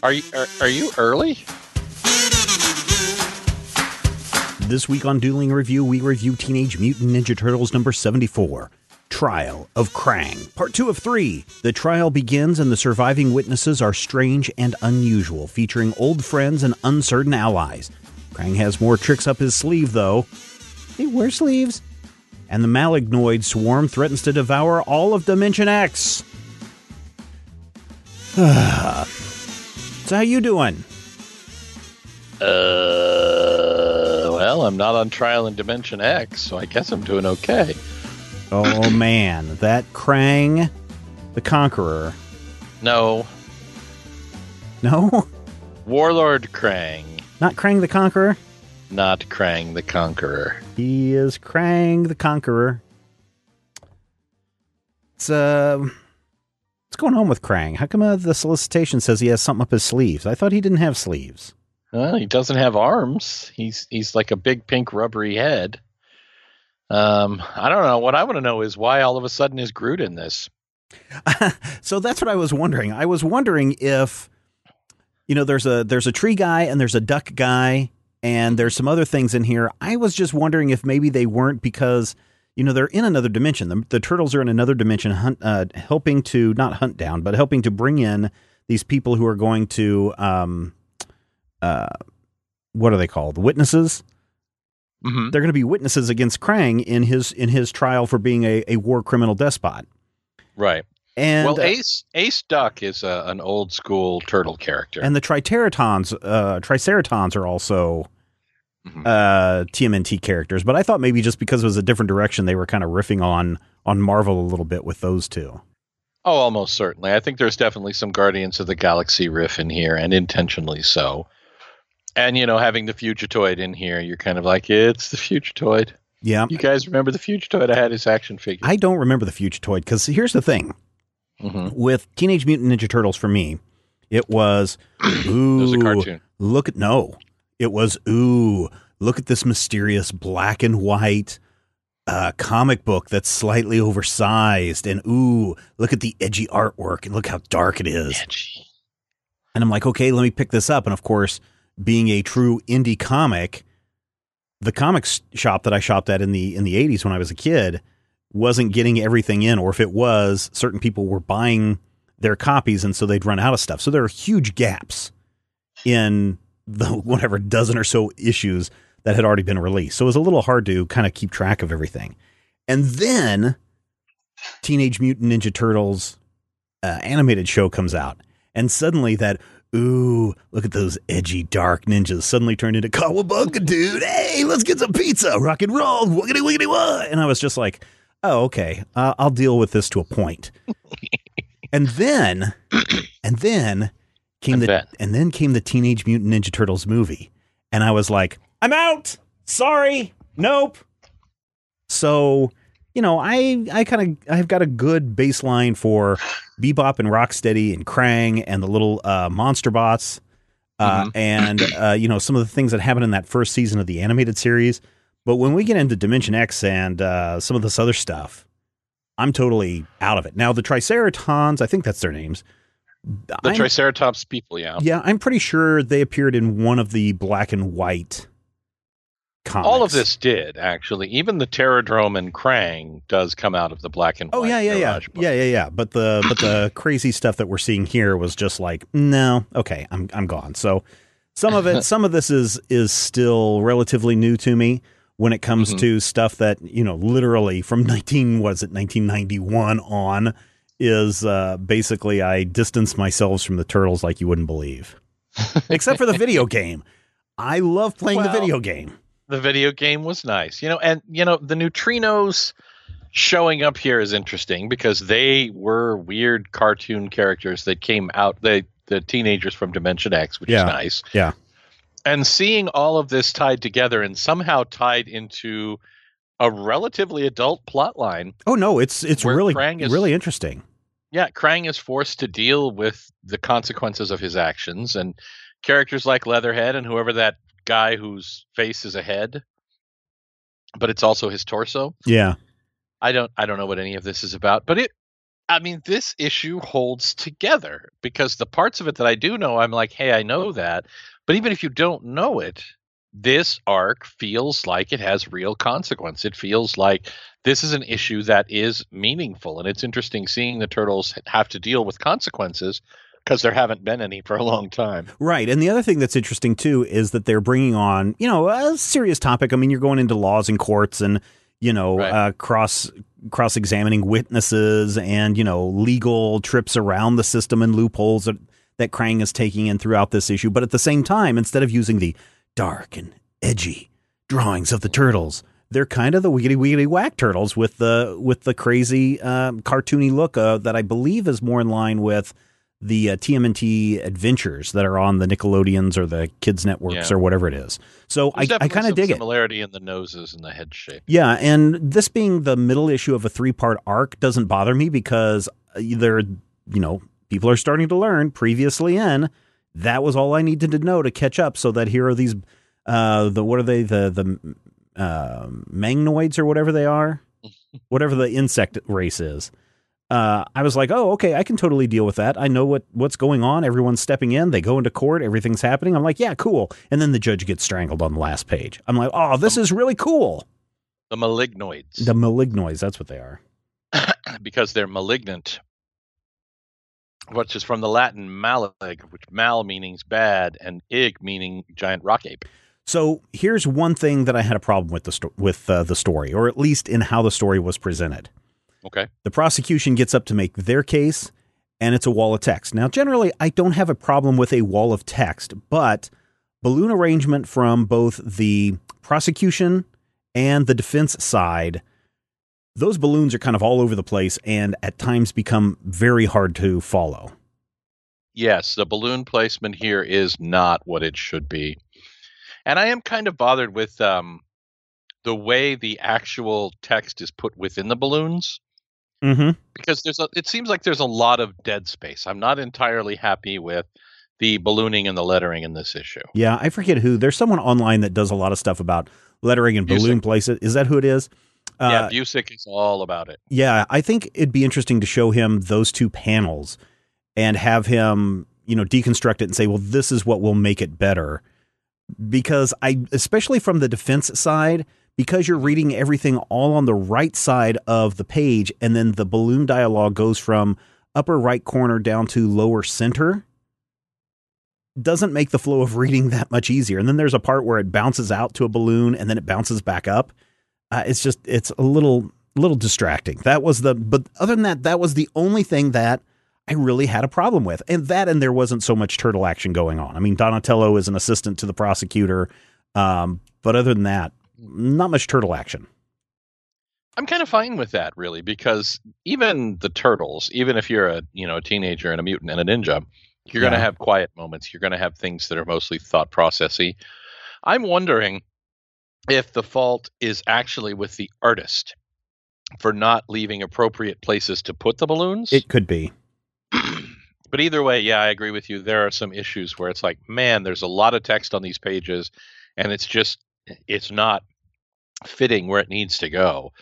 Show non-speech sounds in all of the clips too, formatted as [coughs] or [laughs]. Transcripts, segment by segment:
Are you are, are you early? This week on Dueling Review, we review Teenage Mutant Ninja Turtles number 74, Trial of Krang. Part 2 of 3. The trial begins and the surviving witnesses are strange and unusual, featuring old friends and uncertain allies. Krang has more tricks up his sleeve, though. He wears sleeves. And the malignoid swarm threatens to devour all of Dimension X. [sighs] Ah. So how you doing? Uh, well, I'm not on trial in Dimension X, so I guess I'm doing okay. Oh [clears throat] man, that Krang the Conqueror. No, No? [laughs] Warlord Krang, Not Krang the Conqueror. not Krang the Conqueror. He is Krang the Conqueror. It's uh going on with Krang? How come uh, the solicitation says he has something up his sleeves? I thought he didn't have sleeves. Well, he doesn't have arms. He's he's like a big pink rubbery head. Um, I don't know. What I want to know is why all of a sudden is Groot in this? [laughs] so that's what I was wondering. I was wondering if you know there's a there's a tree guy and there's a duck guy and there's some other things in here. I was just wondering if maybe they weren't because you know they're in another dimension. The, the turtles are in another dimension, hunt, uh, helping to not hunt down, but helping to bring in these people who are going to um, uh, what are they called? The witnesses. Mm-hmm. They're going to be witnesses against Krang in his in his trial for being a, a war criminal despot. Right. And well, uh, Ace Ace Duck is a, an old school turtle character. and the Triteratons, uh, Triceratons are also Mhm. uh, TMNT characters. But I thought maybe just because it was a different direction, they were kind of riffing on on Marvel a little bit with those two. Oh, almost certainly. I think there's definitely some Guardians of the Galaxy riff in here, and intentionally so. And you know, having the Fugitoid in here, you're kind of like, it's the Fugitoid. Yeah, You guys remember the Fugitoid? I had his action figure. I don't remember the Fugitoid because here's the thing hmm with Teenage Mutant Ninja Turtles for me, it was ooh, [clears throat] It was a cartoon. Look at no, it was ooh, look at this mysterious black and white uh, comic book that's slightly oversized, and ooh, look at the edgy artwork and look how dark it is. Edgy. And I'm like, okay, let me pick this up. And of course, being a true indie comic, the comics shop that I shopped at in the in the 80s when I was a kid wasn't getting everything in, or if it was, certain people were buying their copies, and so they'd run out of stuff. So there are huge gaps in the [laughs] whatever dozen or so issues that had already been released. So it was a little hard to kind of keep track of everything. And then Teenage Mutant Ninja Turtles uh, animated show comes out, and suddenly that ooh, look at those edgy dark ninjas suddenly turned into Cowabunga, dude. Hey, let's get some pizza, rock and roll, wiggity wiggity what? And I was just like, oh, okay, uh, I'll deal with this to a point. [laughs] and then, and then came I the bet. and then came the Teenage Mutant Ninja Turtles movie, and I was like, I'm out. Sorry, nope. So you know, I I kind of I've got a good baseline for Bebop and Rocksteady and Krang and the little uh, monster bots, uh, Mhm. and uh, you know some of the things that happened in that first season of the animated series. But when we get into Dimension X and uh, some of this other stuff, I'm totally out of it. Now the Triceratons, I think that's their names. The I'm- Triceratops people, yeah. yeah, I'm pretty sure they appeared in one of the black and white comics. All of this did actually. Even the Terradrome and Krang does come out of the black and white. Oh yeah, yeah, yeah, book. yeah, yeah, yeah. But the but the [clears throat] crazy stuff that we're seeing here was just like, no, okay, I'm I'm gone. So some of it, [laughs] some of this is is still relatively new to me when it comes Mhm. to stuff that you know, literally from [laughs] 19 was it 1991 on is uh, basically I distance myself from the turtles like you wouldn't believe, [laughs] except for the video game. I love playing the video game. the video game was nice you know and you know the neutrinos showing up here is interesting because they were weird cartoon characters that came out they the teenagers from dimension x which Yeah. is nice Yeah. and seeing all of this tied together and somehow tied into a relatively adult plot line Oh no, it's it's really Krang is- really interesting. Yeah krang is forced to deal with the consequences of his actions and characters like leatherhead and whoever that guy whose face is a head but it's also his torso Yeah. I don't I don't know what any of this is about, but it I mean this issue holds together because the parts of it that I do know I'm like, "Hey, I know that." But even if you don't know it, this arc feels like it has real consequence. It feels like this is an issue that is meaningful and it's interesting seeing the turtles have to deal with consequences because there haven't been any for a long time. Right. And the other thing that's interesting too is that they're bringing on, you know, a serious topic. I mean, you're going into laws and courts and, you know, Right. uh, cross cross examining witnesses and, you know, legal trips around the system and loopholes that, that Krang is taking in throughout this issue. But at the same time, instead of using the dark and edgy drawings of the turtles, they're kind of the wiggity wiggity whack turtles with the with the crazy uh, cartoony look uh, that I believe is more in line with the uh, TMNT adventures that are on the Nickelodeons or the Kids Networks Yeah. or whatever it is. So I, There's I definitely kind of dig it. similarity in the noses and the head shape. Yeah, and this being the middle issue of a three part arc doesn't bother me because there, you know, people are starting to learn previously in. That was all I needed to know to catch up. So that here are these, uh, the what are they the the uh, magnoids or whatever they are, [laughs] whatever the insect race is. Uh, I was like, oh, okay, I can totally deal with that. I know what what's going on. Everyone's stepping in. They go into court. Everything's happening. I'm like, yeah, cool. And then the judge gets strangled on the last page. I'm like, oh, this is really cool. The malignoids. The malignoids, that's what they are. [coughs] because they're malignant, which is from the Latin malig, which mal meaning bad and ig meaning giant rock ape. So here's one thing that I had a problem with the sto- with uh, the story, or at least in how the story was presented. Okay. The prosecution gets up to make their case, and it's a wall of text. Now, generally, I don't have a problem with a wall of text, but balloon arrangement from both the prosecution and the defense side, those balloons are kind of all over the place and at times become very hard to follow. Yes, the balloon placement here is not what it should be. And I am kind of bothered with um, the way the actual text is put within the balloons Mm-hmm. because there's a, it seems like there's a lot of dead space. I'm not entirely happy with the ballooning and the lettering in this issue. Yeah, I forget who. There's someone online that does a lot of stuff about lettering and balloon places. Is that who it is? Yeah, Uh, Busick is all about it. yeah, I think it'd be interesting to show him those two panels and have him, you know, deconstruct it and say, well, this is what will make it better. Because I, especially from the defense side, because you're reading everything all on the right side of the page, and then the balloon dialogue goes from upper right corner down to lower center, doesn't make the flow of reading that much easier. And then there's a part where it bounces out to a balloon and then it bounces back up. Uh, it's just, it's a little, little distracting. That was the, but other than that, that was the only thing that I really had a problem with. And that, and there wasn't so much turtle action going on. I mean, Donatello is an assistant to the prosecutor. Um, but other than that, not much turtle action. I'm kind of fine with that, really, because even the turtles, even if you're a you know a teenager and a mutant and a ninja, you're going to have quiet moments. You're going to have things that are mostly thought processy. I'm wondering if the fault is actually with the artist for not leaving appropriate places to put the balloons. It could be. [clears throat] but either way, yeah, I agree with you. There are some issues where it's like, man, there's a lot of text on these pages, and it's just it's not fitting where it needs to go.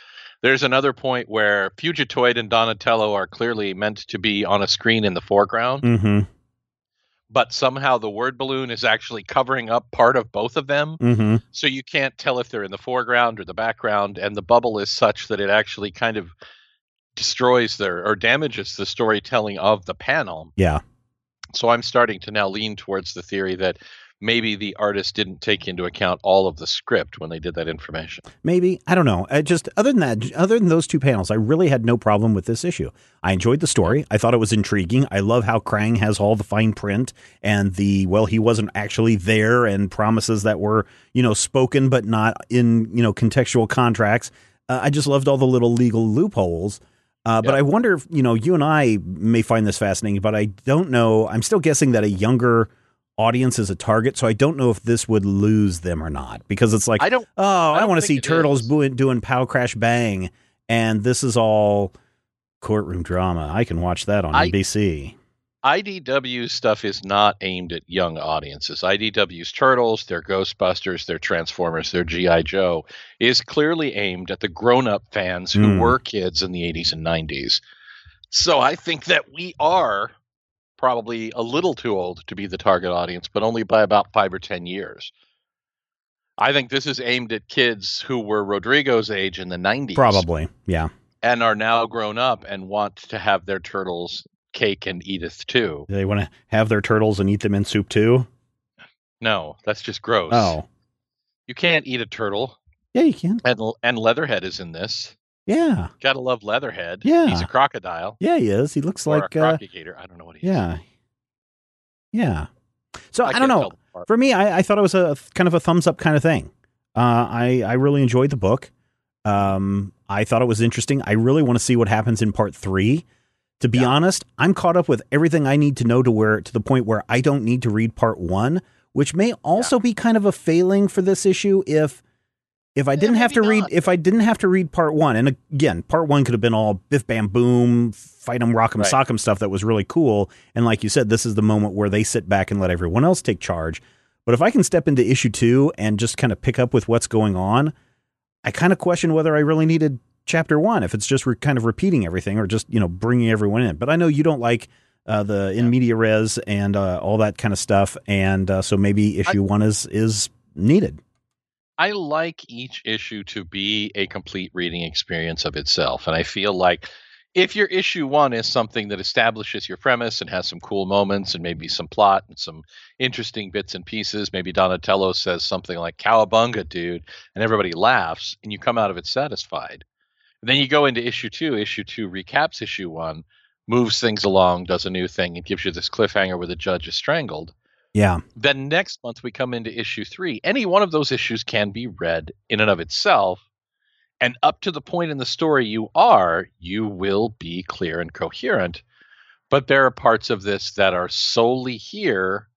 There's another point where Fugitoid and Donatello are clearly meant to be on a screen in the foreground, Mm-hmm. But somehow the word balloon is actually covering up part of both of them. Mm-hmm. So you can't tell if they're in the foreground or the background. And the bubble is such that it actually kind of destroys their or damages the storytelling of the panel. Yeah. So I'm starting to now lean towards the theory that maybe the artist didn't take into account all of the script when they did that information. Maybe I don't know. I just other than that, other than those two panels, I really had no problem with this issue. I enjoyed the story. I thought it was intriguing. I love how Krang has all the fine print and the well, he wasn't actually there, and promises that were you know spoken but not in you know contextual contracts. Uh, I just loved all the little legal loopholes. Uh, but Yeah. I wonder if you know you and I may find this fascinating, but I don't know. I'm still guessing that a younger audience is a target, so I don't know if this would lose them or not because it's like I don't Oh, I, don't want to see turtles is. doing, doing pow crash bang, and this is all courtroom drama. I can watch that on I- NBC. IDW stuff is not aimed at young audiences. IDW's Turtles, their Ghostbusters, their Transformers, their G.I. Joe is clearly aimed at the grown up fans who Mm. were kids in the 80s and 90s. So I think that we are probably a little too old to be the target audience, but only by about five or 10 years. I think this is aimed at kids who were Rodrigo's age in the 90s Probably, yeah. and are now grown up and want to have their turtles cake and Edith too. They want to have their turtles and eat them in soup too. No, that's just gross. Oh, you can't eat a turtle. yeah, you can. And and Leatherhead is in this. Yeah, Gotta love Leatherhead. Yeah. he's a crocodile yeah, he is. He looks or like, a uh, crocagator. I don't know what he is. yeah, yeah. So I, don't know. tell them apart. For me, I, I thought it was a kind of a thumbs up kind of thing. Uh, I I really enjoyed the book. Um, I thought it was interesting. I really want to see what happens in part three. To be Yeah. honest, I'm caught up with everything I need to know to where to the point where I don't need to read part one, which may also be kind of a failing for this issue if if I didn't have to maybe read if I didn't have to read part one, and again, part one could have been all biff bam boom, fight 'em, rock 'em, Right. sock 'em stuff that was really cool. And like you said, this is the moment where they sit back and let everyone else take charge. But if I can step into issue two and just kind of pick up with what's going on, I kind of question whether I really needed chapter one if it's just re- kind of repeating everything or just you know bringing everyone in. But I know you don't like uh, the in media res and uh, all that kind of stuff, and uh, so maybe issue one is is needed. I like each issue to be a complete reading experience of itself. And I feel like if your issue one is something that establishes your premise and has some cool moments and maybe some plot and some interesting bits and pieces, maybe Donatello says something like Cowabunga, dude, and everybody laughs and you come out of it satisfied. then you go into issue two. Issue two recaps issue one, moves things along, does a new thing, and gives you this cliffhanger where the judge is strangled. Yeah, Then next month we come into issue three. Any one of those issues can be read in and of itself. And up to the point in the story you are, you will be clear and coherent. But there are parts of this that are solely here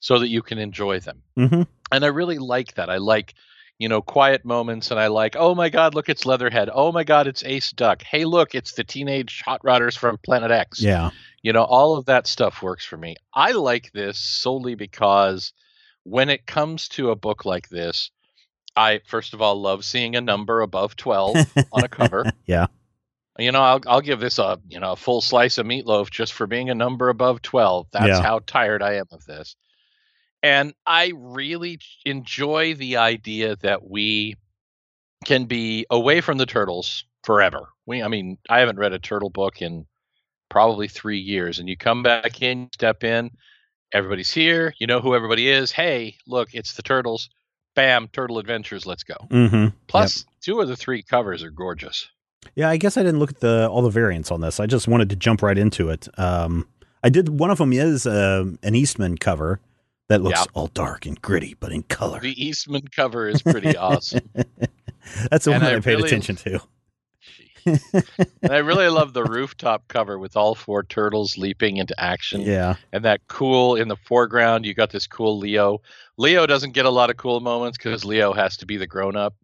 so that you can enjoy them. hmm And I really like that. I like, you know, quiet moments and I like, oh my God, look, it's Leatherhead. Oh my God, it's Ace Duck. Hey, look, it's the teenage hot rodders from Planet X. yeah, You know, all of that stuff works for me. I like this solely because when it comes to a book like this, I first of all love seeing a number above 12 on a cover. [laughs] Yeah. You know, I'll I'll give this a, you know, a full slice of meatloaf just for being a number above 12. That's Yeah. how tired I am of this. And I really enjoy the idea that we can be away from the turtles forever. We I mean, I haven't read a turtle book in probably 3 years and you come back in, step in, everybody's here, you know who everybody is. Hey, look, it's the turtles. Bam, Turtle Adventures, let's go. hmm Plus, two of the three covers are gorgeous. Yeah, I guess I didn't look at the all the variants on this. I just wanted to jump right into it. Um, I did. One of them is uh, an Eastman cover that looks Yeah. all dark and gritty, but in color. The Eastman cover is pretty [laughs] awesome. That's the And one I, I paid really- attention to. And [laughs] I really love the rooftop cover with all four turtles leaping into action. Yeah, And that cool in the foreground, you got this cool Leo. Leo doesn't get a lot of cool moments because Leo has to be the grown up.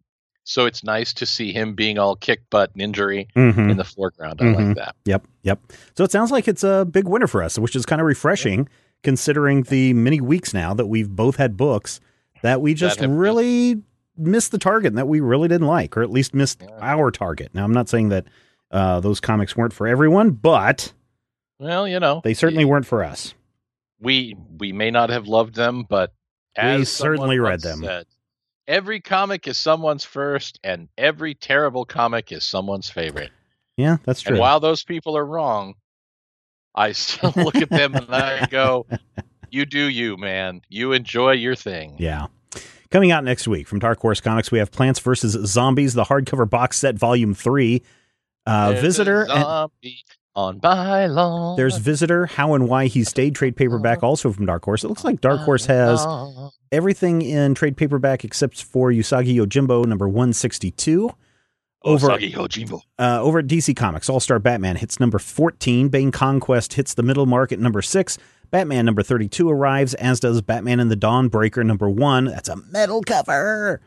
So it's nice to see him being all kick butt and injury hmm in the foreground. I Mhm. like that. Yep, yep. So it sounds like it's a big winner for us, which is kind of refreshing considering the many weeks now that we've both had books that we just have really missed the target that we really didn't like, or at least missed Yeah. our target. Now, I'm not saying that uh, those comics weren't for everyone, but Well, you know, they certainly weren't for us. we we may not have loved them, but as We certainly read them. said, every comic is someone's first, and every terrible comic is someone's favorite. Yeah, that's true. And while those people are wrong, I still [laughs] look at them and I go, "You do you, man. You enjoy your thing." Yeah. Coming out next week from Dark Horse Comics, we have Plants vs. Zombies, the hardcover box set, volume three. Uh, Visitor. and- on by law. there's Visitor, How and Why He Stayed, trade paperback, also from Dark Horse. It looks like Dark Horse has everything in trade paperback except for Usagi Yojimbo, number 162. Over, Osagi Yojimbo. uh, over at DC Comics, All Star Batman hits number 14. Bane Conquest hits the middle mark at number 6. Batman number 32 arrives, as does Batman and the Dawnbreaker number 1. That's a metal cover.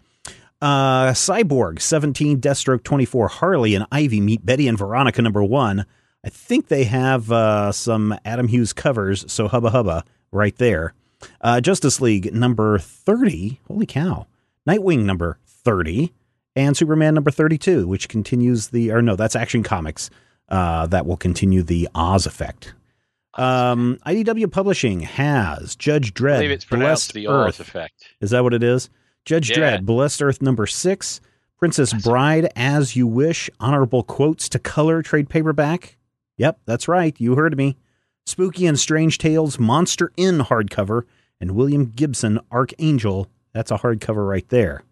Uh, Cyborg 17, Deathstroke 24, Harley and Ivy meet Betty and Veronica number 1. I think they have uh, some Adam Hughes covers, so hubba hubba right there. Uh, Justice League number 30. Holy cow. Nightwing number 30 and Superman number 32, which continues the, or no, that's Action Comics. Uh, that will continue the Oz effect. Um, IDW Publishing has Judge I believe Dredd, it's pronounced Blessed the Oz Earth. effect. Is that what it is? Judge Yeah. Dredd, Blessed Earth number six, Princess Bride, As You Wish, Honorable Quotes to Color trade paperback. Yep, that's right. You heard me. Spooky and Strange Tales, Monster Inn hardcover, and William Gibson, Archangel. That's a hardcover right there.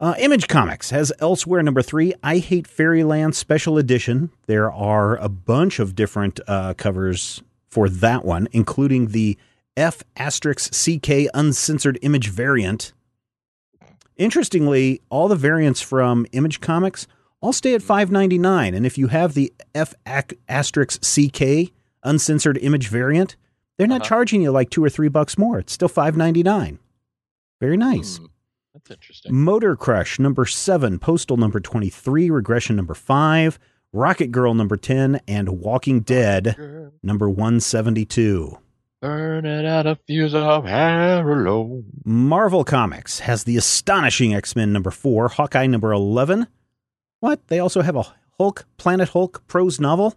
Uh, Image Comics has Elsewhere number three, I Hate Fairyland Special Edition. There are a bunch of different uh, covers for that one, including the F asterisk CK uncensored image variant. Interestingly, all the variants from Image Comics all stay at five ninety nine, and if you have the F asterisk CK uncensored image variant, they're not Uh-huh. charging you like two or three bucks more. It's still five ninety nine. Very nice. Hmm, that's interesting. Motor Crush number seven, Postal number 23, Regression number five, Rocket Girl number 10, and Walking Dead Girl, number 172. Burn it out a fuse of Harlow. Marvel Comics has the astonishing X Men number four, Hawkeye number 11. What? They also have a Hulk, Planet Hulk prose novel?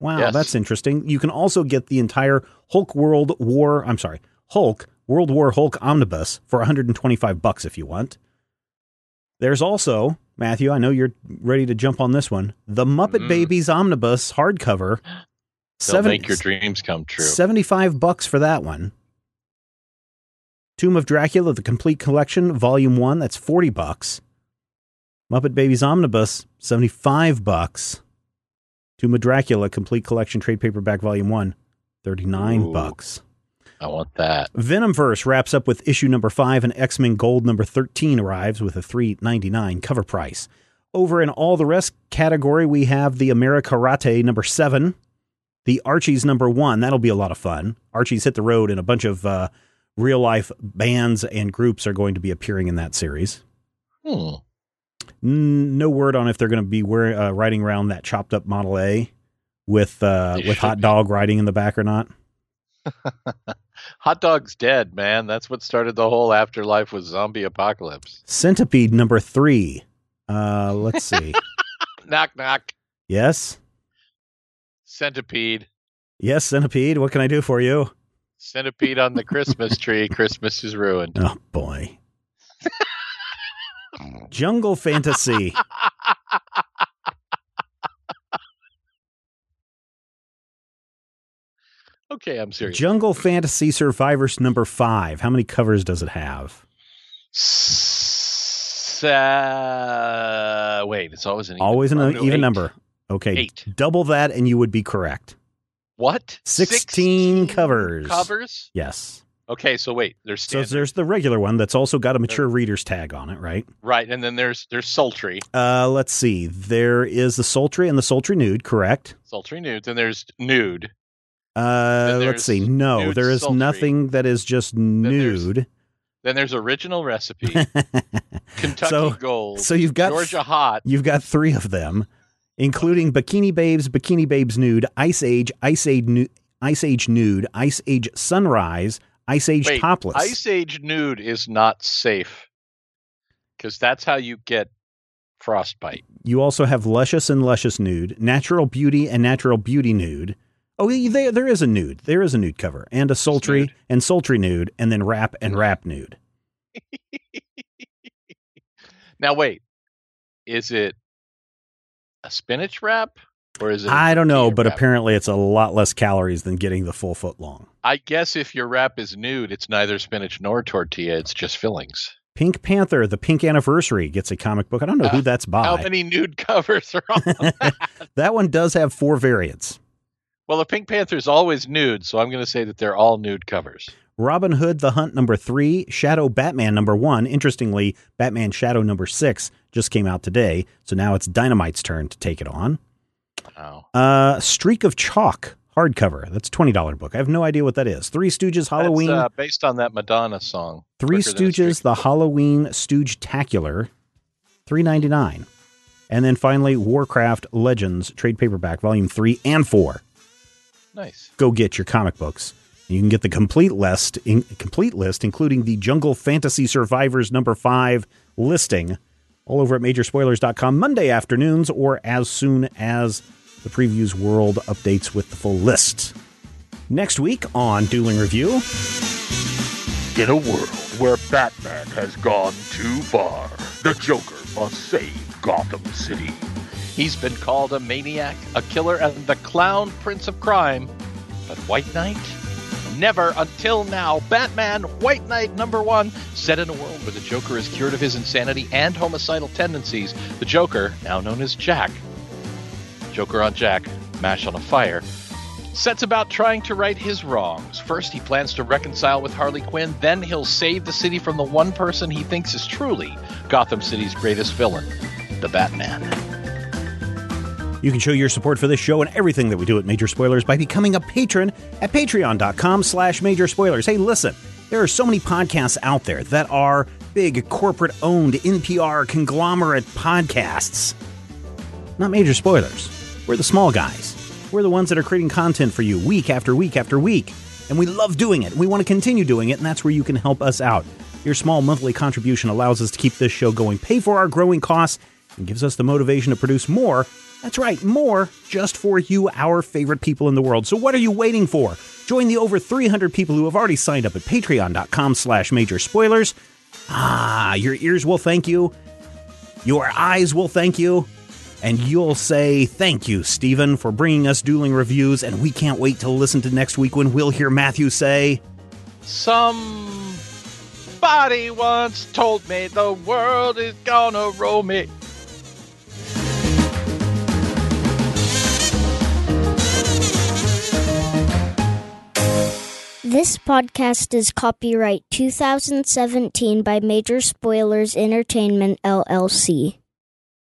Wow, Yes. that's interesting. You can also get the entire Hulk World War, I'm sorry, Hulk World War Hulk omnibus for 125 bucks if you want. There's also, Matthew, I know you're ready to jump on this one, the Muppet Mm. Babies omnibus hardcover. They'll make your dreams come true. 75 bucks for that one. Tomb of Dracula, the complete collection, volume 1, that's 40 bucks. Muppet Babies Omnibus, 75 bucks. Tomb of Dracula, complete collection trade paperback volume 1, 39 Ooh. bucks. I want that. Venomverse wraps up with issue number 5 and X-Men Gold number 13 arrives with a 3.99 cover price. Over in all the rest category, we have the Americarate number 7, the Archie's number 1. That'll be a lot of fun. Archie's hit the road and a bunch of uh, real life bands and groups are going to be appearing in that series. Hmm. No word on if they're going to be wearing, uh, riding around that chopped up Model A with uh, with hot be. dog riding in the back or not. [laughs] Hot dog's dead, man. That's what started the whole afterlife with zombie apocalypse. Centipede number 3. Uh, let's see. [laughs] knock knock. yes. Centipede. Yes, Centipede. What can I do for you? Centipede on the [laughs] Christmas tree. Christmas is ruined. Oh, boy. Jungle Fantasy. [laughs] Okay, I'm serious. Jungle Fantasy Survivors number five. How many covers does it have? S- uh, wait, it's always an even Always an number. Even eight. number. Okay. Eight. Double that and you would be correct. What? 16 covers. Covers? Yes. Okay, so wait, there's So there's the regular one that's also got a mature reader's tag on it, right? right, and then there's there's sultry, Uh, let's see. There is the Sultry and the Sultry Nude, correct? sultry nude. Then there's nude. Uh, let's see. No, there is sultry. nothing that is just nude. Then there's original recipe, [laughs] Kentucky so, Gold, so you've got Georgia Hot. You've got three of them, including Bikini Babes, Bikini Babes Nude, Ice Age, Ice Age Nude, Ice Age Nude, Ice Age Sunrise, Ice Age Wait, Topless. Ice Age nude is not safe because that's how you get frostbite. You also have Luscious and Luscious Nude, Natural Beauty and Natural Beauty Nude, Oh, y- there there is a nude. There is a nude cover and a sultry nude. and sultry nude, and then rap and rap nude. [laughs] Now wait, is it a spinach wrap or is it? I don't know, but wrap? apparently it's a lot less calories than getting the full foot long. I guess if your wrap is nude, it's neither spinach nor tortilla. It's just fillings. Pink Panther, the Pink Anniversary, gets a comic book. I don't know who Uh, that's by. How many nude [laughs] covers are on? [laughs] that one does have four variants. Well, the Pink Panther's always nude, so I'm going to say that they're all nude covers. Robin Hood, The Hunt number three, Shadow Batman number one. Interestingly, Batman Shadow number six just came out today, so now it's Dynamite's turn to take it on. Oh, Uh, Streak of Chalk hardcover. That's a twenty dollar book. I have no idea what that is. Three Stooges Halloween. That's, uh, based on that Madonna song. Three Quicker Than a Stooges, the Halloween Stooge Tacular, three ninety nine, and then finally Warcraft Legends trade paperback volume three and four. Nice. Go get your comic books. You can get the complete list, in, complete list, including the Jungle Fantasy Survivors number five listing, all over at Majorspoilers.com Monday afternoons, or as soon as the previews world updates with the full list. Next week on Dueling Review. In a world where Batman has gone too far, the Joker must save Gotham City. He's been called a maniac, a killer, and the clown prince of crime. But White Knight? Never until now. Batman White Knight number one, set in a world where the Joker is cured of his insanity and homicidal tendencies. The Joker, now known as Jack, Joker on Jack, Mash on a Fire, sets about trying to right his wrongs. First, he plans to reconcile with Harley Quinn, then, he'll save the city from the one person he thinks is truly Gotham City's greatest villain, the Batman. You can show your support for this show and everything that we do at Major Spoilers by becoming a patron at patreon.com slash major spoilers. Hey, listen, there are so many podcasts out there that are big corporate owned NPR conglomerate podcasts. Not major spoilers. We're the small guys. We're the ones that are creating content for you week after week after week. And we love doing it. We want to continue doing it, and that's where you can help us out. Your small monthly contribution allows us to keep this show going, pay for our growing costs, and gives us the motivation to produce more. That's right, more just for you, our favorite people in the world. So what are you waiting for? Join the over 300 people who have already signed up at patreon.com slash major spoilers. Ah, your ears will thank you. Your eyes will thank you. And you'll say, Thank you, Stephen, for bringing us dueling reviews. And we can't wait to listen to next week when we'll hear Matthew say, Somebody once told me the world is gonna roll me. This podcast is copyright 2017 by Major Spoilers Entertainment, LLC.